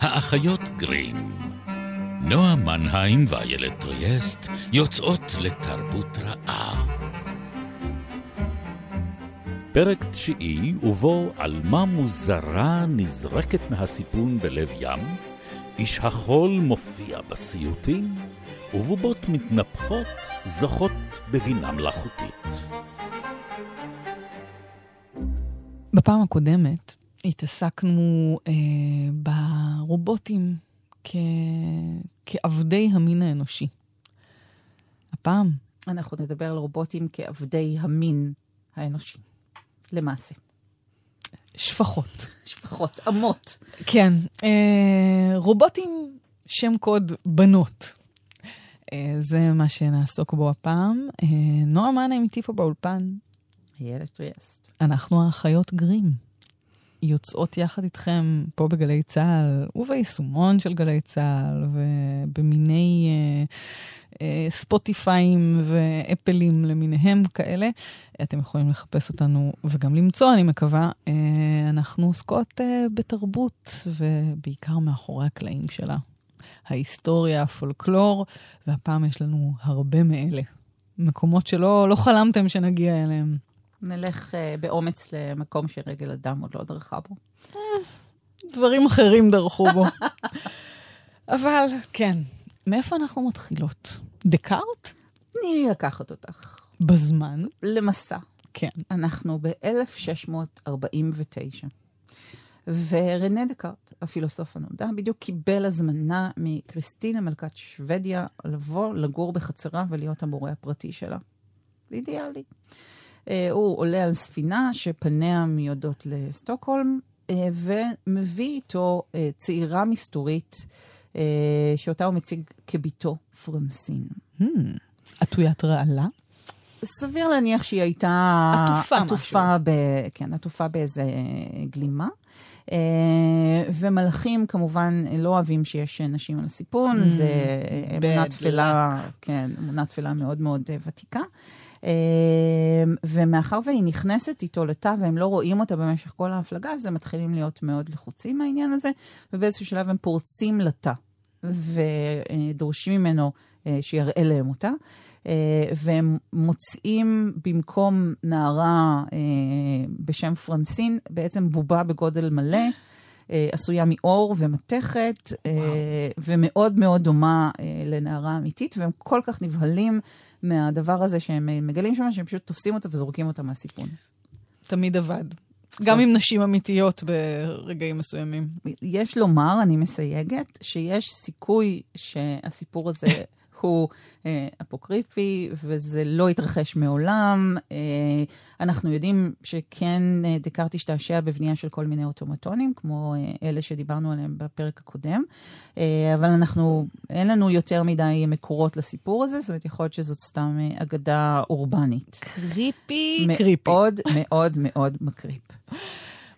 האחיות גרים. נועה מנהיים ואיילת טריאסט יוצאות לתרבות רעה. פרק תשיעי, ובו עלמה מוזרה נזרקת מהסיפון בלב ים, איש החול מופיע בסיוטים, ובובות מתנפחות זוכות בבינה מלאכותית. בפעם הקודמת התעסקנו אה, ברובוטים כ... כעבדי המין האנושי. הפעם... אנחנו נדבר על רובוטים כעבדי המין האנושי, למעשה. שפחות. שפחות, אמות. כן. אה, רובוטים, שם קוד בנות. אה, זה מה שנעסוק בו הפעם. אה, נועה מנה איתי פה באולפן. איילת טריאסט. אנחנו האחיות גרים. יוצאות יחד איתכם פה בגלי צה"ל, וביישומון של גלי צה"ל, ובמיני אה, אה, ספוטיפיים ואפלים למיניהם כאלה. אתם יכולים לחפש אותנו וגם למצוא, אני מקווה. אה, אנחנו עוסקות אה, בתרבות, ובעיקר מאחורי הקלעים שלה. ההיסטוריה, הפולקלור, והפעם יש לנו הרבה מאלה. מקומות שלא לא חלמתם שנגיע אליהם. נלך uh, באומץ למקום שרגל אדם עוד לא דרכה בו. דברים אחרים דרכו בו. אבל כן, מאיפה אנחנו מתחילות? דקארט? תני לי לקחת אותך. בזמן? למסע. כן. אנחנו ב-1649. ורנה דקארט, הפילוסוף הנודע, בדיוק קיבל הזמנה מקריסטינה מלכת שוודיה לבוא לגור בחצרה ולהיות המורה הפרטי שלה. אידיאלי. אה, הוא עולה על ספינה שפניה מיועדות לסטוקהולם, אה, ומביא איתו אה, צעירה מסתורית, שאותה הוא מציג כביתו פרנסין. Hmm, עטוית רעלה? סביר להניח שהיא הייתה... עטופה משהו. עטופה ב... כן, עטופה באיזה גלימה. ומלאכים כמובן לא אוהבים שיש נשים על הסיפון, mm, זה אמונה תפלה, כן, אמונה תפלה מאוד מאוד ותיקה. אמ, ומאחר והיא נכנסת איתו לתא והם לא רואים אותה במשך כל ההפלגה, אז הם מתחילים להיות מאוד לחוצים מהעניין הזה, ובאיזשהו שלב הם פורצים לתא ודורשים ממנו אה, שיראה להם אותה. אה, והם מוצאים במקום נערה אה, בשם פרנסין, בעצם בובה בגודל מלא. אה, עשויה מאור ומתכת, אה, ומאוד מאוד דומה אה, לנערה אמיתית, והם כל כך נבהלים מהדבר הזה שהם מגלים שם, שהם פשוט תופסים אותה וזורקים אותה מהסיפון. תמיד עבד. גם עם נשים אמיתיות ברגעים מסוימים. יש לומר, אני מסייגת, שיש סיכוי שהסיפור הזה הוא אה, אפוקריפי, וזה לא התרחש מעולם. אה, אנחנו יודעים שכן אה, דקארט השתעשע בבנייה של כל מיני אוטומטונים, כמו אה, אלה שדיברנו עליהם בפרק הקודם, אה, אבל אנחנו, אין לנו יותר מדי מקורות לסיפור הזה, זאת אומרת, יכול להיות שזאת סתם אה, אגדה אורבנית. קריפי, מאוד, קריפי. מאוד מאוד מאוד מקריפ.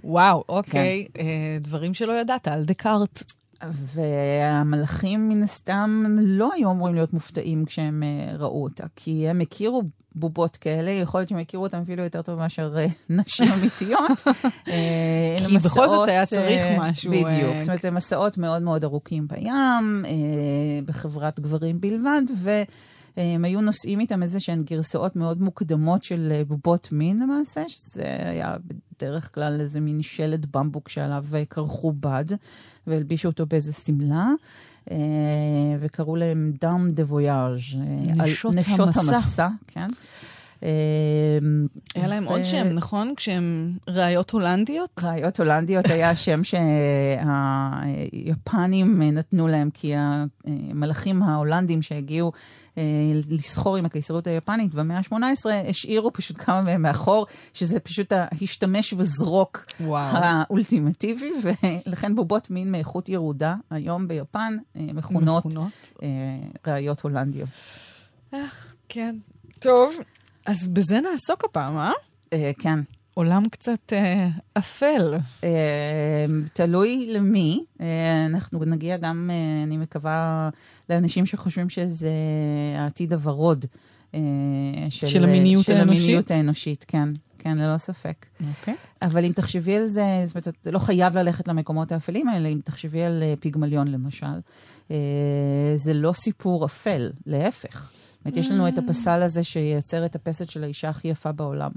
וואו, אוקיי. כן. אה, דברים שלא ידעת על דקארט. והמלאכים מן הסתם לא היו אמורים להיות מופתעים כשהם uh, ראו אותה, כי הם הכירו בובות כאלה, יכול להיות שהם הכירו אותם אפילו יותר טוב מאשר uh, נשים אמיתיות. אה, כי מסעות, בכל זאת היה צריך משהו. בדיוק, זאת אומרת, הם מסעות מאוד מאוד ארוכים בים, בחברת גברים בלבד, ו... הם היו נושאים איתם איזה שהן גרסאות מאוד מוקדמות של בובות מין למעשה, שזה היה בדרך כלל איזה מין שלד במבוק שעליו כרכו בד, והלבישו אותו באיזה שמלה, אה, וקראו להם דאם דה וויאז', נשות, נשות המסע. המסע, כן. אמ, היה להם עוד שם, נכון? כשהם ראיות הולנדיות? ראיות הולנדיות היה השם שהיפנים נתנו להם, כי המלאכים ההולנדים שהגיעו אה, לסחור עם הקיסרות היפנית במאה ה-18, השאירו פשוט כמה מהם מאחור, שזה פשוט ההשתמש וזרוק וואו. האולטימטיבי, ולכן בובות מין מאיכות ירודה היום ביפן אה, מכונות, מכונות? אה, ראיות הולנדיות. כן. טוב, אז בזה נעסוק הפעם, אה? אה כן. עולם קצת אה, אפל. אה, תלוי למי. אה, אנחנו נגיע גם, אה, אני מקווה, לאנשים שחושבים שזה העתיד הוורוד. אה, של, של המיניות של האנושית? המיניות האנושית, כן. כן, ללא ספק. אוקיי. אבל אם תחשבי על זה, זאת אומרת, את לא חייב ללכת למקומות האפלים האלה, אם תחשבי על אה, פיגמליון למשל, אה, זה לא סיפור אפל, להפך. אומרת, יש לנו את הפסל הזה שייצר את הפסל של האישה הכי יפה בעולם,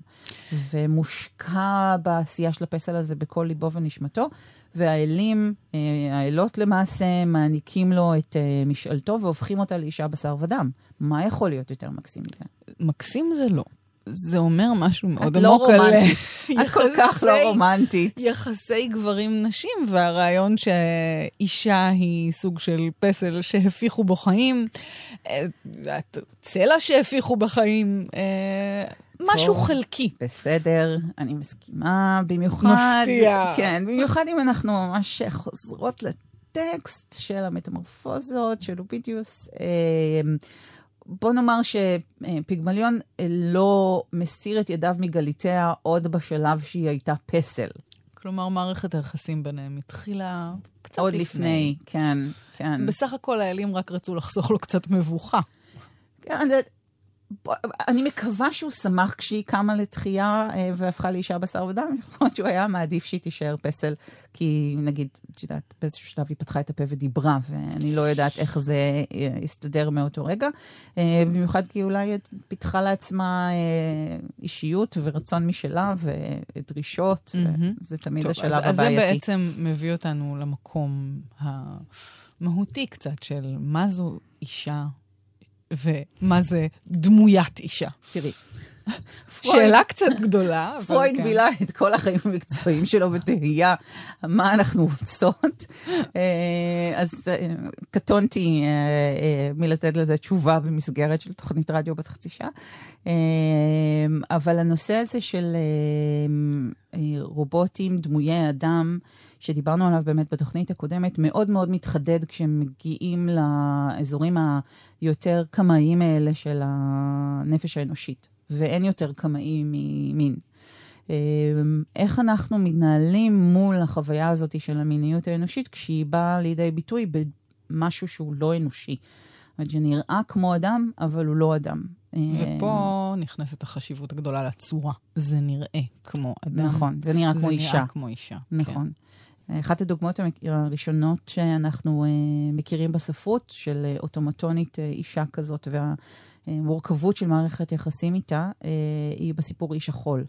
ומושקע בעשייה של הפסל הזה בכל ליבו ונשמתו, והאלים, אה, האלות למעשה, מעניקים לו את אה, משאלתו והופכים אותה לאישה בשר ודם. מה יכול להיות יותר מקסים מזה? מקסים זה לא. זה אומר משהו מאוד לא עמוק על... רומנטית. את כל כך לא רומנטית. יחסי גברים-נשים, והרעיון שאישה היא סוג של פסל שהפיחו בו חיים, אה, צלע שהפיחו בחיים, אה, משהו טוב. חלקי. בסדר, אני מסכימה, במיוחד... מפתיע. כן, במיוחד אם אנחנו ממש חוזרות לטקסט של המטמורפוזות, של אופידיוס. אה, בוא נאמר שפיגמליון אה, לא מסיר את ידיו מגליתיה עוד בשלב שהיא הייתה פסל. כלומר, מערכת היחסים ביניהם התחילה קצת עוד לפני, כן, כן. בסך הכל האלים רק רצו לחסוך לו קצת מבוכה. כן, אני מקווה שהוא שמח כשהיא קמה לתחייה אה, והפכה לאישה בשר ודם, להיות שהוא היה מעדיף שהיא תישאר פסל, כי נגיד, את יודעת, באיזשהו שלב היא פתחה את הפה ודיברה, ואני לא יודעת איך זה אה, הסתדר מאותו רגע. אה, במיוחד כי אולי היא פיתחה לעצמה אישיות ורצון משלה ודרישות. וזה תמיד השלב אז, אז זה הבעייתי. בעצם מביא אותנו למקום המהותי קצת של מה זו אישה ומה זה דמוית אישה. תראי. שאלה קצת גדולה, אבל פרויד כן. בילה את כל החיים המקצועיים שלו בתהייה מה אנחנו רוצות. אה, אז אה, קטונתי אה, מלתת לזה תשובה במסגרת של תוכנית רדיו בת חצי שעה. אבל הנושא הזה של רובוטים, דמויי אדם, שדיברנו עליו באמת בתוכנית הקודמת, מאוד מאוד מתחדד כשהם מגיעים לאזורים היותר קמאיים האלה של הנפש האנושית. ואין יותר קמאי ממין. אה, איך אנחנו מתנהלים מול החוויה הזאת של המיניות האנושית כשהיא באה לידי ביטוי במשהו שהוא לא אנושי. זאת אומרת, שנראה כמו אדם, אבל הוא לא אדם. אה, ופה נכנסת החשיבות הגדולה לצורה. זה נראה כמו אדם. נכון, זה נראה כמו זה אישה. נראה כמו אישה. כן. אחת הדוגמאות הראשונות שאנחנו אה, מכירים בספרות, של אה, אוטומטונית אה, אישה כזאת, והמורכבות של מערכת יחסים איתה, היא בסיפור איש החול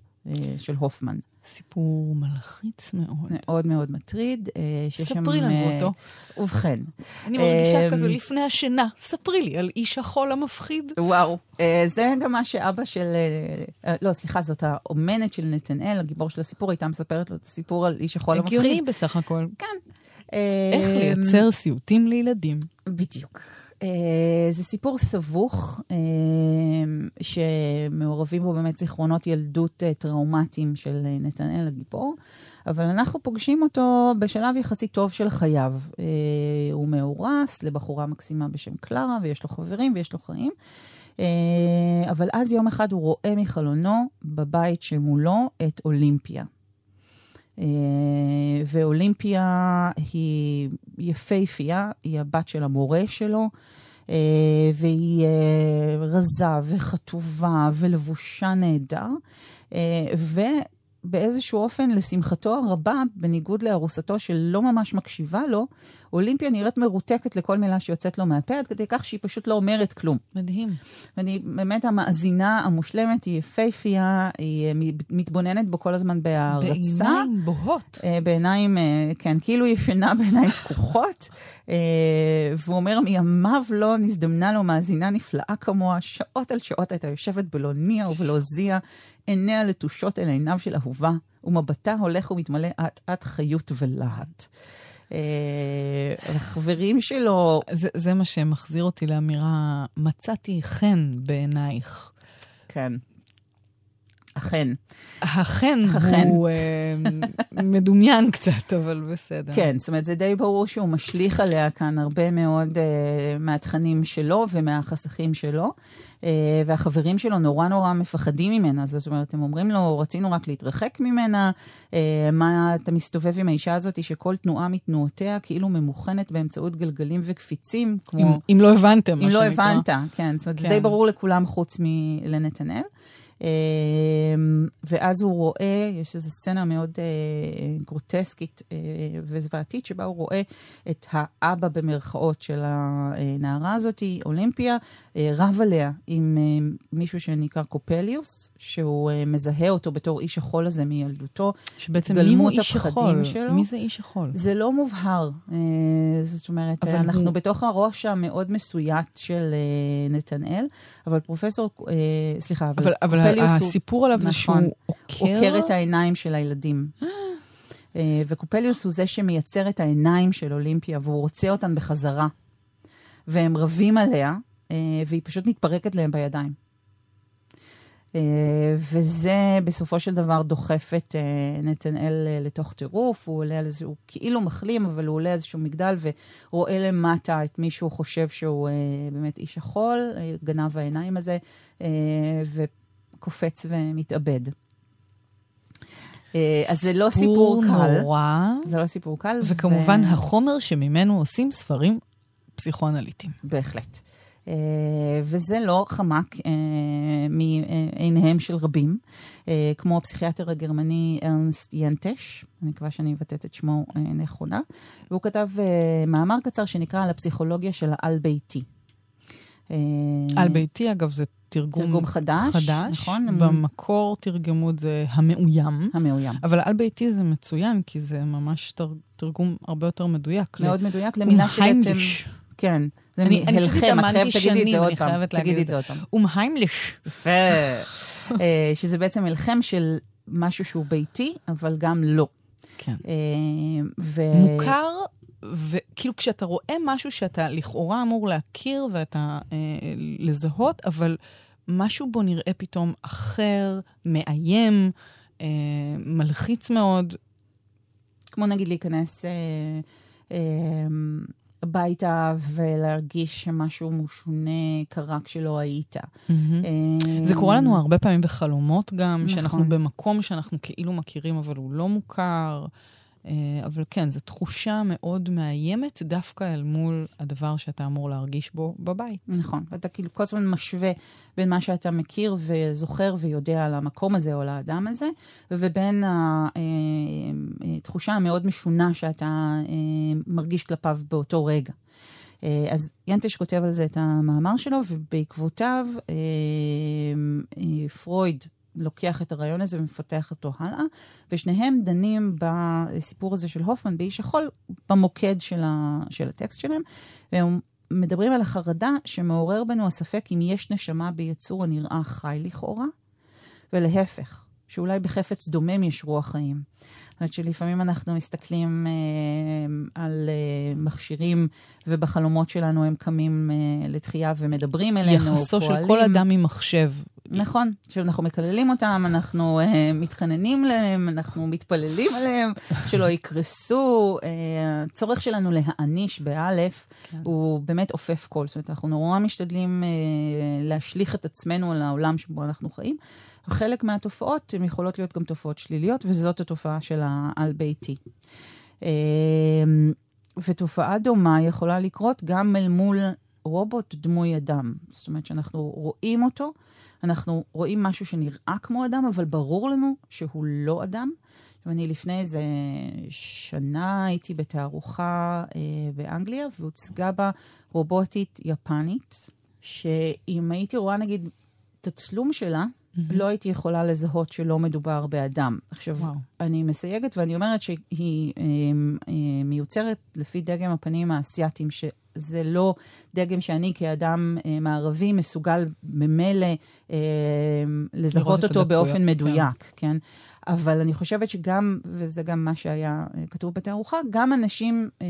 של הופמן. סיפור מלחיץ מאוד. מאוד מאוד מטריד. אה, ספרי לנו אה, אותו. ובכן, אני מרגישה אמ, כזו לפני השינה. ספרי לי על איש החול המפחיד. וואו. אה, זה גם מה שאבא של... אה, אה, לא, סליחה, זאת האומנת של נתנאל, הגיבור של הסיפור, הייתה מספרת לו את הסיפור על איש החול המפחיד. הגיוני בסך הכל. אה, איך לייצר סיוטים לילדים. בדיוק. Uh, זה סיפור סבוך, uh, שמעורבים בו באמת זיכרונות ילדות uh, טראומטיים של נתנאל הגיבור, אבל אנחנו פוגשים אותו בשלב יחסית טוב של חייו. הוא מאורס לבחורה מקסימה בשם קלרה, ויש לו חברים ויש לו חיים. אבל אז יום אחד הוא רואה מחלונו, בבית שמולו, את אולימפיה. אה, ואולימפיה היא יפהפייה, היא הבת של המורה שלו, אה, והיא אה, רזה וחטובה ולבושה נהדר. ובאיזשהו אופן, לשמחתו הרבה, בניגוד לארוסתו שלא ממש מקשיבה לו, אולימפיה נראית מרותקת לכל מילה שיוצאת לו מהפה, עד כדי כך שהיא פשוט לא אומרת כלום. מדהים. ואני באמת המאזינה המושלמת, היא יפהפייה, היא אה, מתבוננת בו כל הזמן בהערצה. בעיניים בוהות. אה, בעיניים, אה, כן, כאילו ישנה בעיניים פקוחות. והוא אומר, מימיו לא נזדמנה לו מאזינה נפלאה כמוה, שעות על שעות הייתה יושבת בלא ניע ובלא זיע, עיניה לתושות אל עיניו של אהובה, ומבטה הולך ומתמלא אט אט חיות ולהט. אה, החברים שלו, זה, זה מה שמחזיר אותי לאמירה, מצאתי חן בעינייך. כן. החן החן. הוא אה, מדומיין קצת, אבל בסדר. כן, זאת אומרת, זה די ברור שהוא משליך עליה כאן הרבה מאוד uh, מהתכנים שלו ומהחסכים שלו, uh, והחברים שלו נורא נורא מפחדים ממנה. זאת אומרת, הם אומרים לו, רצינו רק להתרחק ממנה, uh, מה אתה מסתובב עם האישה הזאת שכל תנועה מתנועותיה כאילו ממוכנת באמצעות גלגלים וקפיצים, כמו... אם, אם לא הבנתם, אם מה לא שנקרא. הבנת, כן. זאת אומרת, זה כן. די ברור לכולם חוץ מלנתנאל. ואז הוא רואה, יש איזו סצנה מאוד גרוטסקית וזוועתית, שבה הוא רואה את האבא במרכאות של הנערה הזאת, אולימפיה, רב עליה עם מישהו שנקרא קופליוס, שהוא מזהה אותו בתור איש החול הזה מילדותו. שבעצם מי הוא איש החול? שלו. מי זה איש החול? זה לא מובהר. זאת אומרת, אנחנו הוא... בתוך הראש המאוד מסויט של נתנאל, אבל פרופסור, סליחה, אבל, אבל קופליוס הוא... הסיפור עליו נכון, זה שהוא עוקר? עוקר את העיניים של הילדים. וקופליוס הוא זה שמייצר את העיניים של אולימפיה, והוא רוצה אותן בחזרה. והם רבים עליה, והיא פשוט מתפרקת להם בידיים. אה, וזה בסופו של דבר דוחף את אה, נתנאל אה, לתוך טירוף, הוא עולה על איזשהו, כאילו מחלים, אבל הוא עולה איזשהו מגדל ורואה למטה את מי שהוא חושב שהוא באמת איש החול, גנב העיניים הזה, וקופץ ומתאבד. אז זה לא סיפור קל. נורא. זה לא סיפור קל. וכמובן ו... החומר שממנו עושים ספרים פסיכואנליטיים. בהחלט. אה, וזה לא חמק אה, מעיניהם של רבים, אה, כמו הפסיכיאטר הגרמני ארנסט ינטש, אני מקווה שאני מבטאת את שמו נכונה, והוא כתב מאמר קצר שנקרא על הפסיכולוגיה של העל-ביתי. על-ביתי, אגב, זה תרגום, תרגום חדש, חדש, נכון? במקור תרגמו את זה המאוים. המאוים. אבל על-ביתי זה מצוין, כי זה ממש תרגום הרבה יותר מדויק. מאוד מדויק למילה שבעצם... כן. זה מלחם, את חייבת תגידי את זה עוד פעם. תגידי את זה עוד פעם. אומהיימליש. יפה. אה, שזה בעצם מלחם של משהו שהוא ביתי, אבל גם לא. כן. אה, מוכר, וכאילו כשאתה רואה משהו שאתה לכאורה אמור להכיר ואתה אה, לזהות, אבל משהו בו נראה פתאום אחר, מאיים, אה, מלחיץ מאוד. כמו נגיד להיכנס... אה, אה, הביתה ולהרגיש שמשהו משונה קרה כשלא היית. Mm-hmm. זה קורה לנו הרבה פעמים בחלומות גם, נכון. שאנחנו במקום שאנחנו כאילו מכירים, אבל הוא לא מוכר. אה, אבל כן, זו תחושה מאוד מאיימת דווקא אל מול הדבר שאתה אמור להרגיש בו בבית. נכון, ואתה כאילו כל הזמן משווה בין מה שאתה מכיר וזוכר ויודע על המקום הזה או על האדם הזה, ובין התחושה אה, אה, המאוד משונה שאתה מרגיש כלפיו באותו רגע. אז ינטש כותב על זה את המאמר שלו, ובעקבותיו פרויד לוקח את הרעיון הזה ומפתח אותו הלאה, ושניהם דנים בסיפור הזה של הופמן, באיש החול, במוקד של, ה, של הטקסט שלהם. והם מדברים על החרדה שמעורר בנו הספק אם יש נשמה ביצור הנראה חי לכאורה, ולהפך, שאולי בחפץ דומם יש רוח חיים. זאת אומרת שלפעמים אנחנו מסתכלים אה, על אה, מכשירים, ובחלומות שלנו הם קמים אה, לתחייה ומדברים אלינו, יחסו פועלים. של כל אדם עם מחשב. נכון, שאנחנו מקללים אותם, אנחנו אה, מתחננים להם, אנחנו מתפללים עליהם, שלא יקרסו. אה, הצורך שלנו להעניש באלף כן. הוא באמת עופף קול. זאת אומרת, אנחנו נורא משתדלים אה, להשליך את עצמנו על העולם שבו אנחנו חיים. חלק מהתופעות הן יכולות להיות גם תופעות שליליות, וזאת התופעה של העל-ביתי. אה, ותופעה דומה יכולה לקרות גם אל מול רובוט דמוי אדם. זאת אומרת שאנחנו רואים אותו, אנחנו רואים משהו שנראה כמו אדם, אבל ברור לנו שהוא לא אדם. אני לפני איזה שנה הייתי בתערוכה אה, באנגליה, והוצגה בה רובוטית יפנית, שאם הייתי רואה נגיד את הצלום שלה, mm-hmm. לא הייתי יכולה לזהות שלא מדובר באדם. עכשיו, וואו. אני מסייגת ואני אומרת שהיא אה, אה, מיוצרת לפי דגם הפנים האסייתיים, זה לא דגם שאני כאדם אה, מערבי מסוגל ממילא אה, לזהות אותו באופן כן. מדויק, כן. כן? אבל אני חושבת שגם, וזה גם מה שהיה אה, כתוב בתערוכה, גם אנשים אה,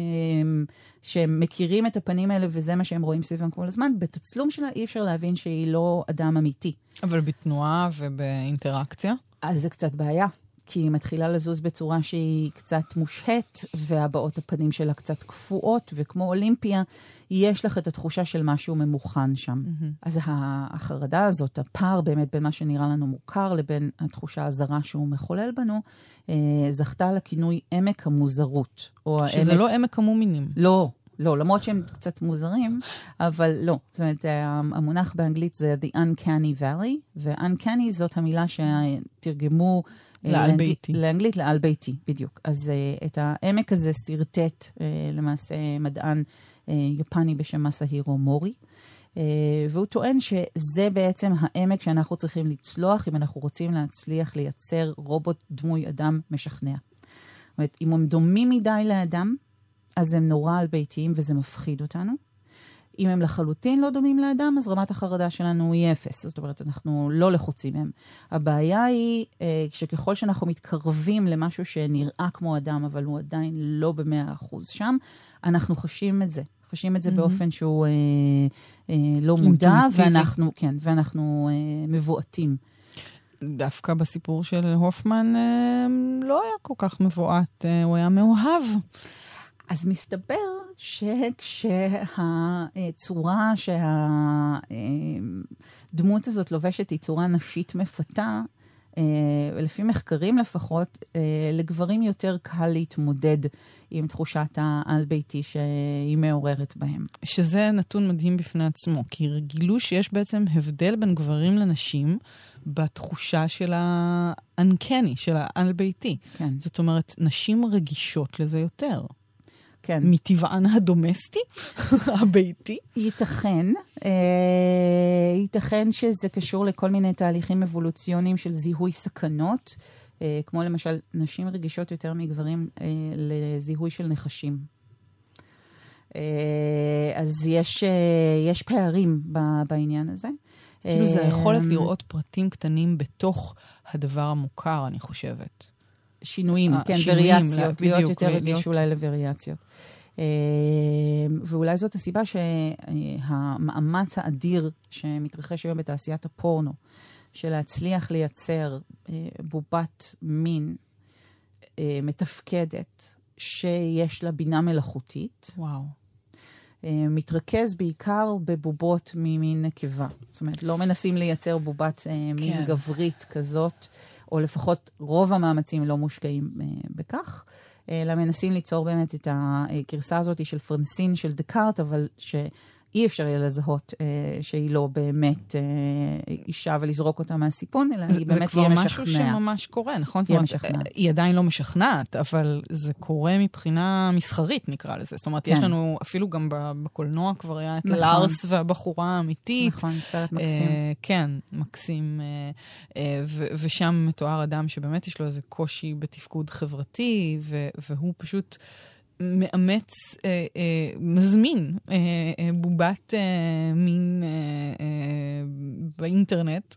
שמכירים את הפנים האלה וזה מה שהם רואים סביבם כל הזמן, בתצלום שלה אי אפשר להבין שהיא לא אדם אמיתי. אבל בתנועה ובאינטראקציה? אז זה קצת בעיה. כי היא מתחילה לזוז בצורה שהיא קצת מושהת, והבעות הפנים שלה קצת קפואות, וכמו אולימפיה, יש לך את התחושה של משהו ממוכן שם. Mm-hmm. אז החרדה הזאת, הפער באמת בין מה שנראה לנו מוכר לבין התחושה הזרה שהוא מחולל בנו, אה, זכתה לכינוי עמק המוזרות. שזה העמק... לא עמק המומינים. לא, לא, למרות שהם קצת מוזרים, אבל לא. זאת אומרת, המונח באנגלית זה The Uncanny Valley, ו-Uncanny זאת המילה שתרגמו... אה, לעל ביתי. לאנגלית לעל ביתי, בדיוק. אז uh, את העמק הזה שרטט uh, למעשה מדען uh, יפני בשם מסהירו מורי. Uh, והוא טוען שזה בעצם העמק שאנחנו צריכים לצלוח אם אנחנו רוצים להצליח לייצר רובוט דמוי אדם משכנע. זאת אומרת, אם הם דומים מדי לאדם, אז הם נורא על ביתיים וזה מפחיד אותנו. אם הם לחלוטין לא דומים לאדם, אז רמת החרדה שלנו היא אפס. זאת אומרת, אנחנו לא לחוצים מהם. הבעיה היא אה, שככל שאנחנו מתקרבים למשהו שנראה כמו אדם, אבל הוא עדיין לא במאה אחוז שם, אנחנו חשים את זה. חשים את זה mm-hmm. באופן שהוא אה, אה, לא מודע, ואנחנו, כן, ואנחנו אה, מבועטים. דווקא בסיפור של הופמן אה, לא היה כל כך מבועת, אה, הוא היה מאוהב. אז מסתבר שכשהצורה שהדמות הזאת לובשת היא צורה נשית מפתה, אה, לפי מחקרים לפחות, אה, לגברים יותר קל להתמודד עם תחושת העל-ביתי שהיא מעוררת בהם. שזה נתון מדהים בפני עצמו, כי גילו שיש בעצם הבדל בין גברים לנשים בתחושה של האנקני, של העל-ביתי. כן. זאת אומרת, נשים רגישות לזה יותר. כן. מטבען הדומסטי, הביתי? ייתכן. אה, ייתכן שזה קשור לכל מיני תהליכים אבולוציוניים של זיהוי סכנות, אה, כמו למשל, נשים רגישות יותר מגברים אה, לזיהוי של נחשים. אה, אז יש, אה, יש פערים ב, בעניין הזה. כאילו זה היכולת אה, לראות פרטים קטנים בתוך הדבר המוכר, אני חושבת. שינויים, 아, כן, שינויים, וריאציות, להיות בדיוק, יותר רגיש אולי לווריאציות. Uh, ואולי זאת הסיבה שהמאמץ האדיר שמתרחש היום בתעשיית הפורנו, של להצליח לייצר uh, בובת מין מתפקדת, שיש לה בינה מלאכותית. וואו. Uh, מתרכז בעיקר בבובות ממין נקבה. זאת אומרת, לא מנסים לייצר בובת uh, מין כן. גברית כזאת. או לפחות רוב המאמצים לא מושקעים אה, בכך, אלא מנסים ליצור באמת את הגרסה הזאת של פרנסין של דקארט, אבל ש... אי אפשר יהיה לזהות אה, שהיא לא באמת אה, אישה ולזרוק אותה מהסיפון, אלא היא באמת תהיה משכנע. זה כבר משהו שממש קורה, נכון? זאת אומרת, משכנע. היא עדיין לא משכנעת, אבל זה קורה מבחינה מסחרית, נקרא לזה. זאת אומרת, כן. יש לנו, אפילו גם בקולנוע כבר היה את נכון. לארס והבחורה האמיתית. נכון, סרט מקסים. אה, כן, מקסים. אה, אה, ו- ושם מתואר אדם שבאמת יש לו איזה קושי בתפקוד חברתי, ו- והוא פשוט... מאמץ, אה, אה, מזמין אה, אה, בובת אה, מין אה, אה, באינטרנט,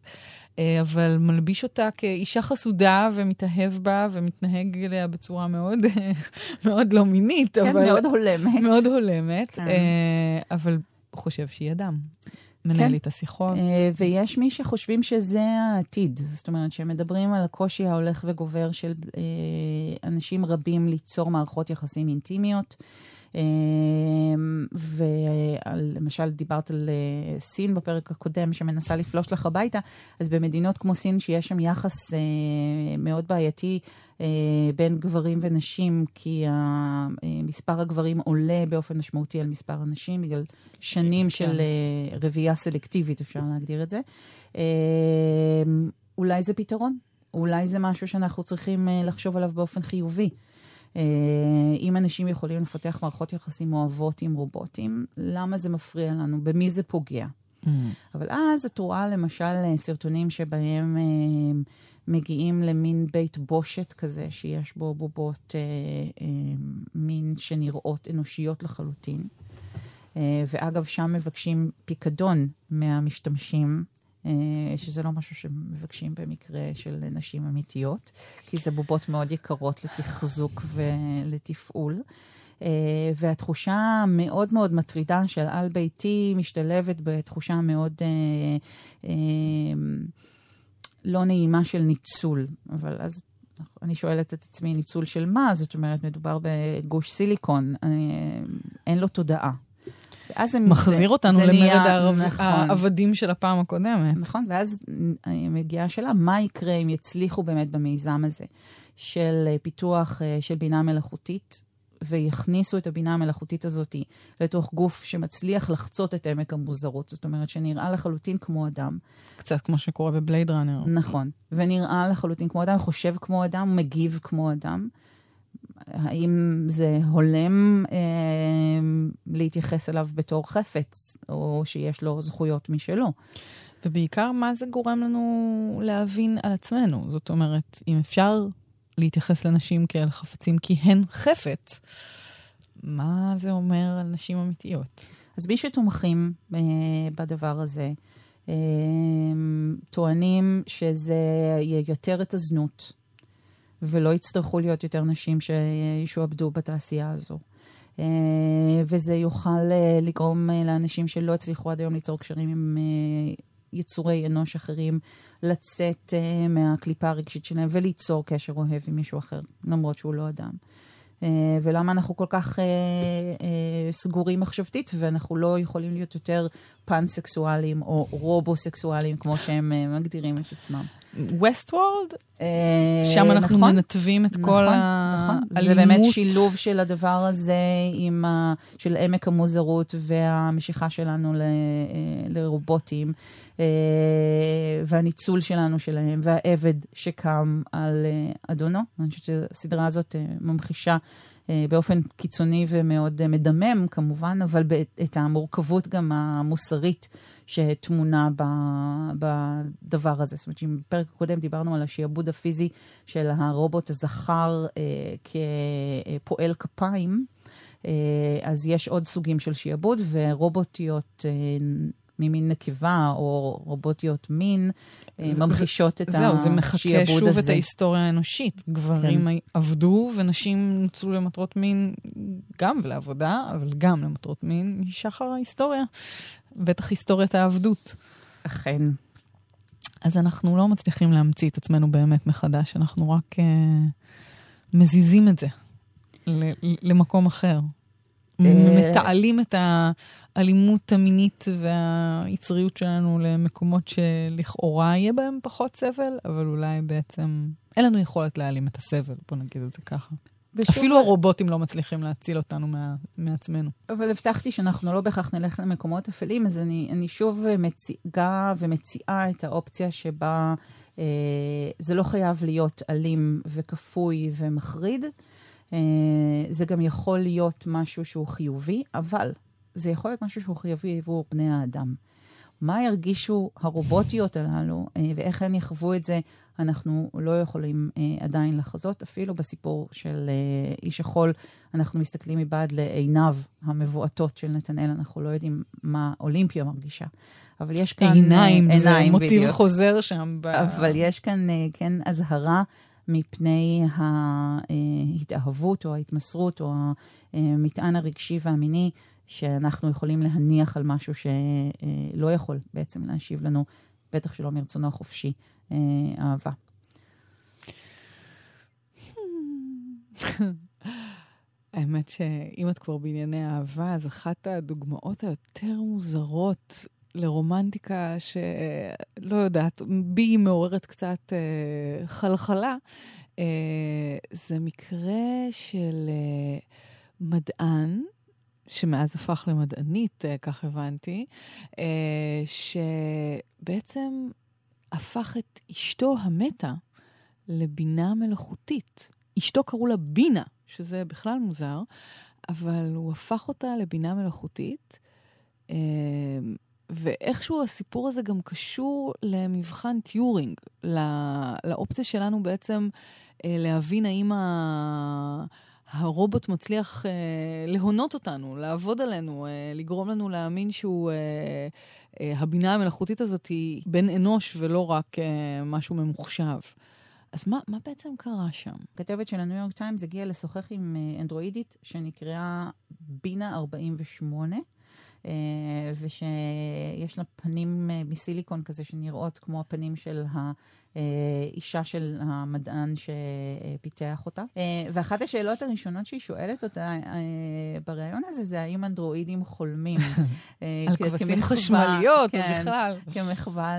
אה, אבל מלביש אותה כאישה חסודה ומתאהב בה ומתנהג אליה בצורה מאוד, מאוד לא מינית. כן, אבל, מאוד הולמת. מאוד הולמת, כן. אה, אבל חושב שהיא אדם. מנהל כן. את השיחות. Uh, ויש מי שחושבים שזה העתיד. זאת אומרת, שמדברים על הקושי ההולך וגובר של uh, אנשים רבים ליצור מערכות יחסים אינטימיות. אמ, ולמשל, דיברת על אה, סין בפרק הקודם, שמנסה לפלוש לך הביתה, אז במדינות כמו סין, שיש שם יחס אה, מאוד בעייתי אה, בין גברים ונשים, כי מספר הגברים עולה באופן משמעותי על מספר הנשים, בגלל שנים כן. של רבייה סלקטיבית, אפשר להגדיר את זה. אולי זה פתרון. אולי זה משהו שאנחנו צריכים לחשוב עליו באופן חיובי. אה, אם אנשים יכולים לפתח מערכות יחסים אוהבות עם רובוטים, למה זה מפריע לנו? במי זה פוגע? Mm. אבל אז את רואה למשל אה, סרטונים שבהם אה, מגיעים למין בית בושת כזה, שיש בו בובות אה, אה, מין שנראות אנושיות לחלוטין. אה, ואגב, שם מבקשים פיקדון מהמשתמשים שזה לא משהו שמבקשים במקרה של נשים אמיתיות, כי זה בובות מאוד יקרות לתחזוק ולתפעול. אה, והתחושה המאוד מאוד מטרידה של על-ביתי משתלבת בתחושה מאוד אה, לא נעימה של ניצול. אבל אז אני שואלת את עצמי, ניצול של מה? זאת אומרת, מדובר בגוש סיליקון, אין לו תודעה. ואז הם... מחזיר זה, אותנו זה למרד נהיה, נכון. העבדים של הפעם הקודמת. נכון, ואז מגיעה השאלה, מה יקרה אם יצליחו באמת במיזם הזה של אה, פיתוח אה, של בינה מלאכותית, ויכניסו את הבינה המלאכותית הזאת לתוך גוף שמצליח לחצות את עמק המוזרות. זאת אומרת, שנראה לחלוטין כמו אדם. קצת כמו שקורה בבלייד ראנר. נכון. ונראה לחלוטין כמו אדם, חושב כמו אדם, מגיב כמו אדם. האם זה הולם אה, להתייחס אליו בתור חפץ, או שיש לו זכויות משלו. ובעיקר, מה זה גורם לנו להבין על עצמנו? זאת אומרת, אם אפשר להתייחס לנשים כאל חפצים כי הן חפץ, מה זה אומר על נשים אמיתיות? אז מי שתומכים אה, בדבר הזה, אה, טוענים שזה ייתר את הזנות, ולא יצטרכו להיות יותר נשים שישועבדו בתעשייה הזו. אה, וזה יוכל אה, לגרום אה, לאנשים שלא הצליחו עד היום ליצור קשרים עם יצורי אנוש אחרים, לצאת מהקליפה הרגשית שלהם וליצור קשר אוהב עם מישהו אחר, למרות שהוא לא אדם. ולמה אנחנו כל כך סגורים מחשבתית, ואנחנו לא יכולים להיות יותר פאנסקסואלים או רובוסקסואלים, כמו שהם מגדירים את עצמם. ווסט וורלד? שם אנחנו נכון, מנתבים את נכון, כל האלימות. נכון. זה באמת שילוב של הדבר הזה עם ה... של עמק המוזרות והמשיכה שלנו ל... לרובוטים, אה, והניצול שלנו שלהם, והעבד שקם על אה, אדונו. אני חושבת שהסדרה הזאת אה, ממחישה באופן קיצוני ומאוד מדמם כמובן, אבל את המורכבות גם המוסרית שטמונה בדבר הזה. זאת אומרת, שאם בפרק הקודם דיברנו על השיעבוד הפיזי של הרובוט הזכר אה, כפועל כפיים, אה, אז יש עוד סוגים של שיעבוד, ורובוטיות אה, ממין נקבה או רובוטיות מין זה, ממחישות את השיעבוד הזה. זהו, זה מחכה שוב הזה. את ההיסטוריה האנושית. גברים כן. עבדו ונשים נוצלו למטרות מין גם לעבודה, אבל גם למטרות מין משחר ההיסטוריה. בטח היסטוריית העבדות. אכן. אז אנחנו לא מצליחים להמציא את עצמנו באמת מחדש, אנחנו רק uh, מזיזים את זה למקום אחר. אה, מתעלים את האלימות המינית והיצריות שלנו למקומות שלכאורה יהיה בהם פחות סבל, אבל אולי בעצם אין לנו יכולת להעלים את הסבל, בוא נגיד את זה ככה. אפילו הרובוטים לא מצליחים להציל אותנו מה, מעצמנו. אבל הבטחתי שאנחנו לא בהכרח נלך למקומות אפלים, אז אני, אני שוב מציגה ומציעה את האופציה שבה אה, זה לא חייב להיות אלים וכפוי ומחריד. אה, זה גם יכול להיות משהו שהוא חיובי, אבל זה יכול להיות משהו שהוא חיובי עבור בני האדם. מה ירגישו הרובוטיות הללו אה, ואיך הן יחוו את זה, אנחנו לא יכולים אה, עדיין לחזות. אפילו בסיפור של איש החול, אנחנו מסתכלים מבעד לעיניו המבועטות של נתנאל, אנחנו לא יודעים מה אולימפיה מרגישה. אבל יש כאן... עיניים, עיניים זה מוטיב בדיוק. חוזר שם. ב... אבל יש כאן, כן, אזהרה. מפני ההתאהבות או ההתמסרות או המטען הרגשי והמיני שאנחנו יכולים להניח על משהו שלא יכול בעצם להשיב לנו, בטח שלא מרצונו החופשי, אה, אהבה. האמת שאם את כבר בענייני אהבה, אז אחת הדוגמאות היותר מוזרות לרומנטיקה שלא יודעת, בי היא מעוררת קצת אה, חלחלה, אה, זה מקרה של אה, מדען שמאז הפך למדענית, אה, כך הבנתי, אה, שבעצם הפך את אשתו המתה לבינה מלאכותית. אשתו קראו לה בינה, שזה בכלל מוזר, אבל הוא הפך אותה לבינה מלאכותית. אה, ואיכשהו הסיפור הזה גם קשור למבחן טיורינג, לאופציה שלנו בעצם להבין האם ה... הרובוט מצליח אה, להונות אותנו, לעבוד עלינו, אה, לגרום לנו להאמין שהוא, אה, אה, הבינה המלאכותית הזאת היא בן אנוש ולא רק אה, משהו ממוחשב. אז מה, מה בעצם קרה שם? כתבת של הניו יורק טיימס הגיעה לשוחח עם אה, אנדרואידית שנקראה בינה 48. אה, ושיש לה פנים אה, מסיליקון כזה שנראות כמו הפנים של האישה של המדען שפיתח אותה. אה, ואחת השאלות הראשונות שהיא שואלת אותה בריאיון הזה זה האם אנדרואידים חולמים. על כבשים חשמליות, כן, בכלל. כמחווה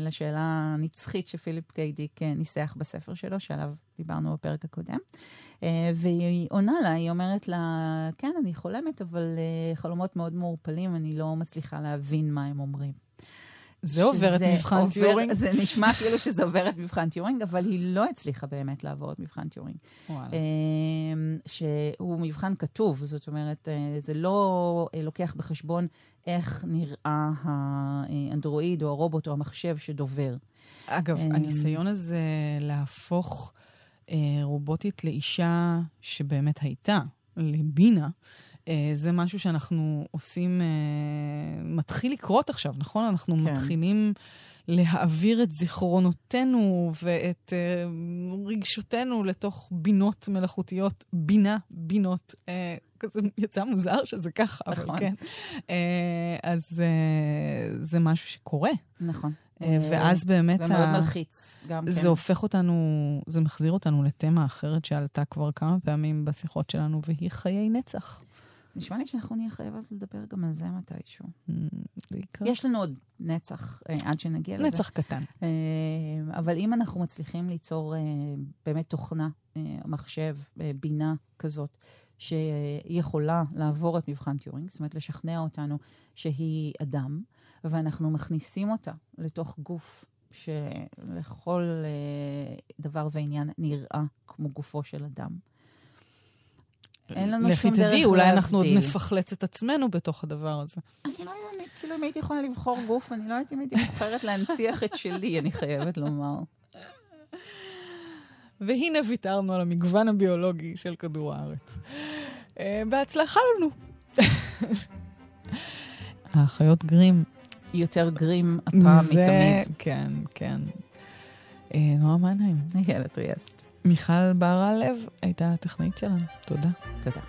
לשאלה הנצחית שפיליפ קיי דיק ניסח בספר שלו, שעליו דיברנו בפרק הקודם. והיא עונה לה, היא אומרת לה, כן, אני חולמת, אבל חלומות מאוד מעורפלים, אני לא מצליחה להבין מה הם אומרים. זה עובר את מבחן עובר, טיורינג? זה נשמע כאילו שזה עובר את מבחן טיורינג, אבל היא לא הצליחה באמת לעבור את מבחן טיורינג. וואלה. אמ, שהוא מבחן כתוב, זאת אומרת, אה, זה לא אה, לוקח בחשבון איך נראה האנדרואיד או הרובוט או המחשב שדובר. אגב, הניסיון הזה להפוך אה, רובוטית לאישה שבאמת הייתה, לבינה, אה, זה משהו שאנחנו עושים, אה, מתחיל לקרות עכשיו, נכון? אנחנו כן. מתחילים להעביר את זיכרונותינו ואת אה, רגשותינו לתוך בינות מלאכותיות, בינה, בינות. כזה יצא מוזר שזה ככה, נכון. אבל כן. אז זה משהו שקורה. נכון. ואז באמת... ומאוד ה... מלחיץ, גם זה כן. הופך אותנו, זה מחזיר אותנו לתמה אחרת שעלתה כבר כמה פעמים בשיחות שלנו, והיא חיי נצח. נשמע לי שאנחנו נהיה חייבות לדבר גם על זה מתישהו. בעיקר. יש לנו עוד נצח אה, עד שנגיע לזה. נצח קטן. אה, אבל אם אנחנו מצליחים ליצור אה, באמת תוכנה, מחשב, בינה כזאת, שיכולה לעבור את מבחן טיורינג, זאת אומרת, לשכנע אותנו שהיא אדם, ואנחנו מכניסים אותה לתוך גוף שלכל דבר ועניין נראה כמו גופו של אדם. אין לנו שום דרך להבדיל. לכי תדעי, אולי אנחנו עוד נפחלץ את עצמנו בתוך הדבר הזה. אני לא יודעת, כאילו, אם הייתי יכולה לבחור גוף, אני לא יודעת אם הייתי בוחרת להנציח את שלי, אני חייבת לומר. והנה ויתרנו על המגוון הביולוגי של כדור הארץ. אה, בהצלחה לנו. האחיות גרים. יותר גרים הפעם מתמיד. כן, כן. אה, נועה מנהיים. יאללה טריאסט. מיכל בר הלב הייתה הטכנאית שלנו. תודה. תודה.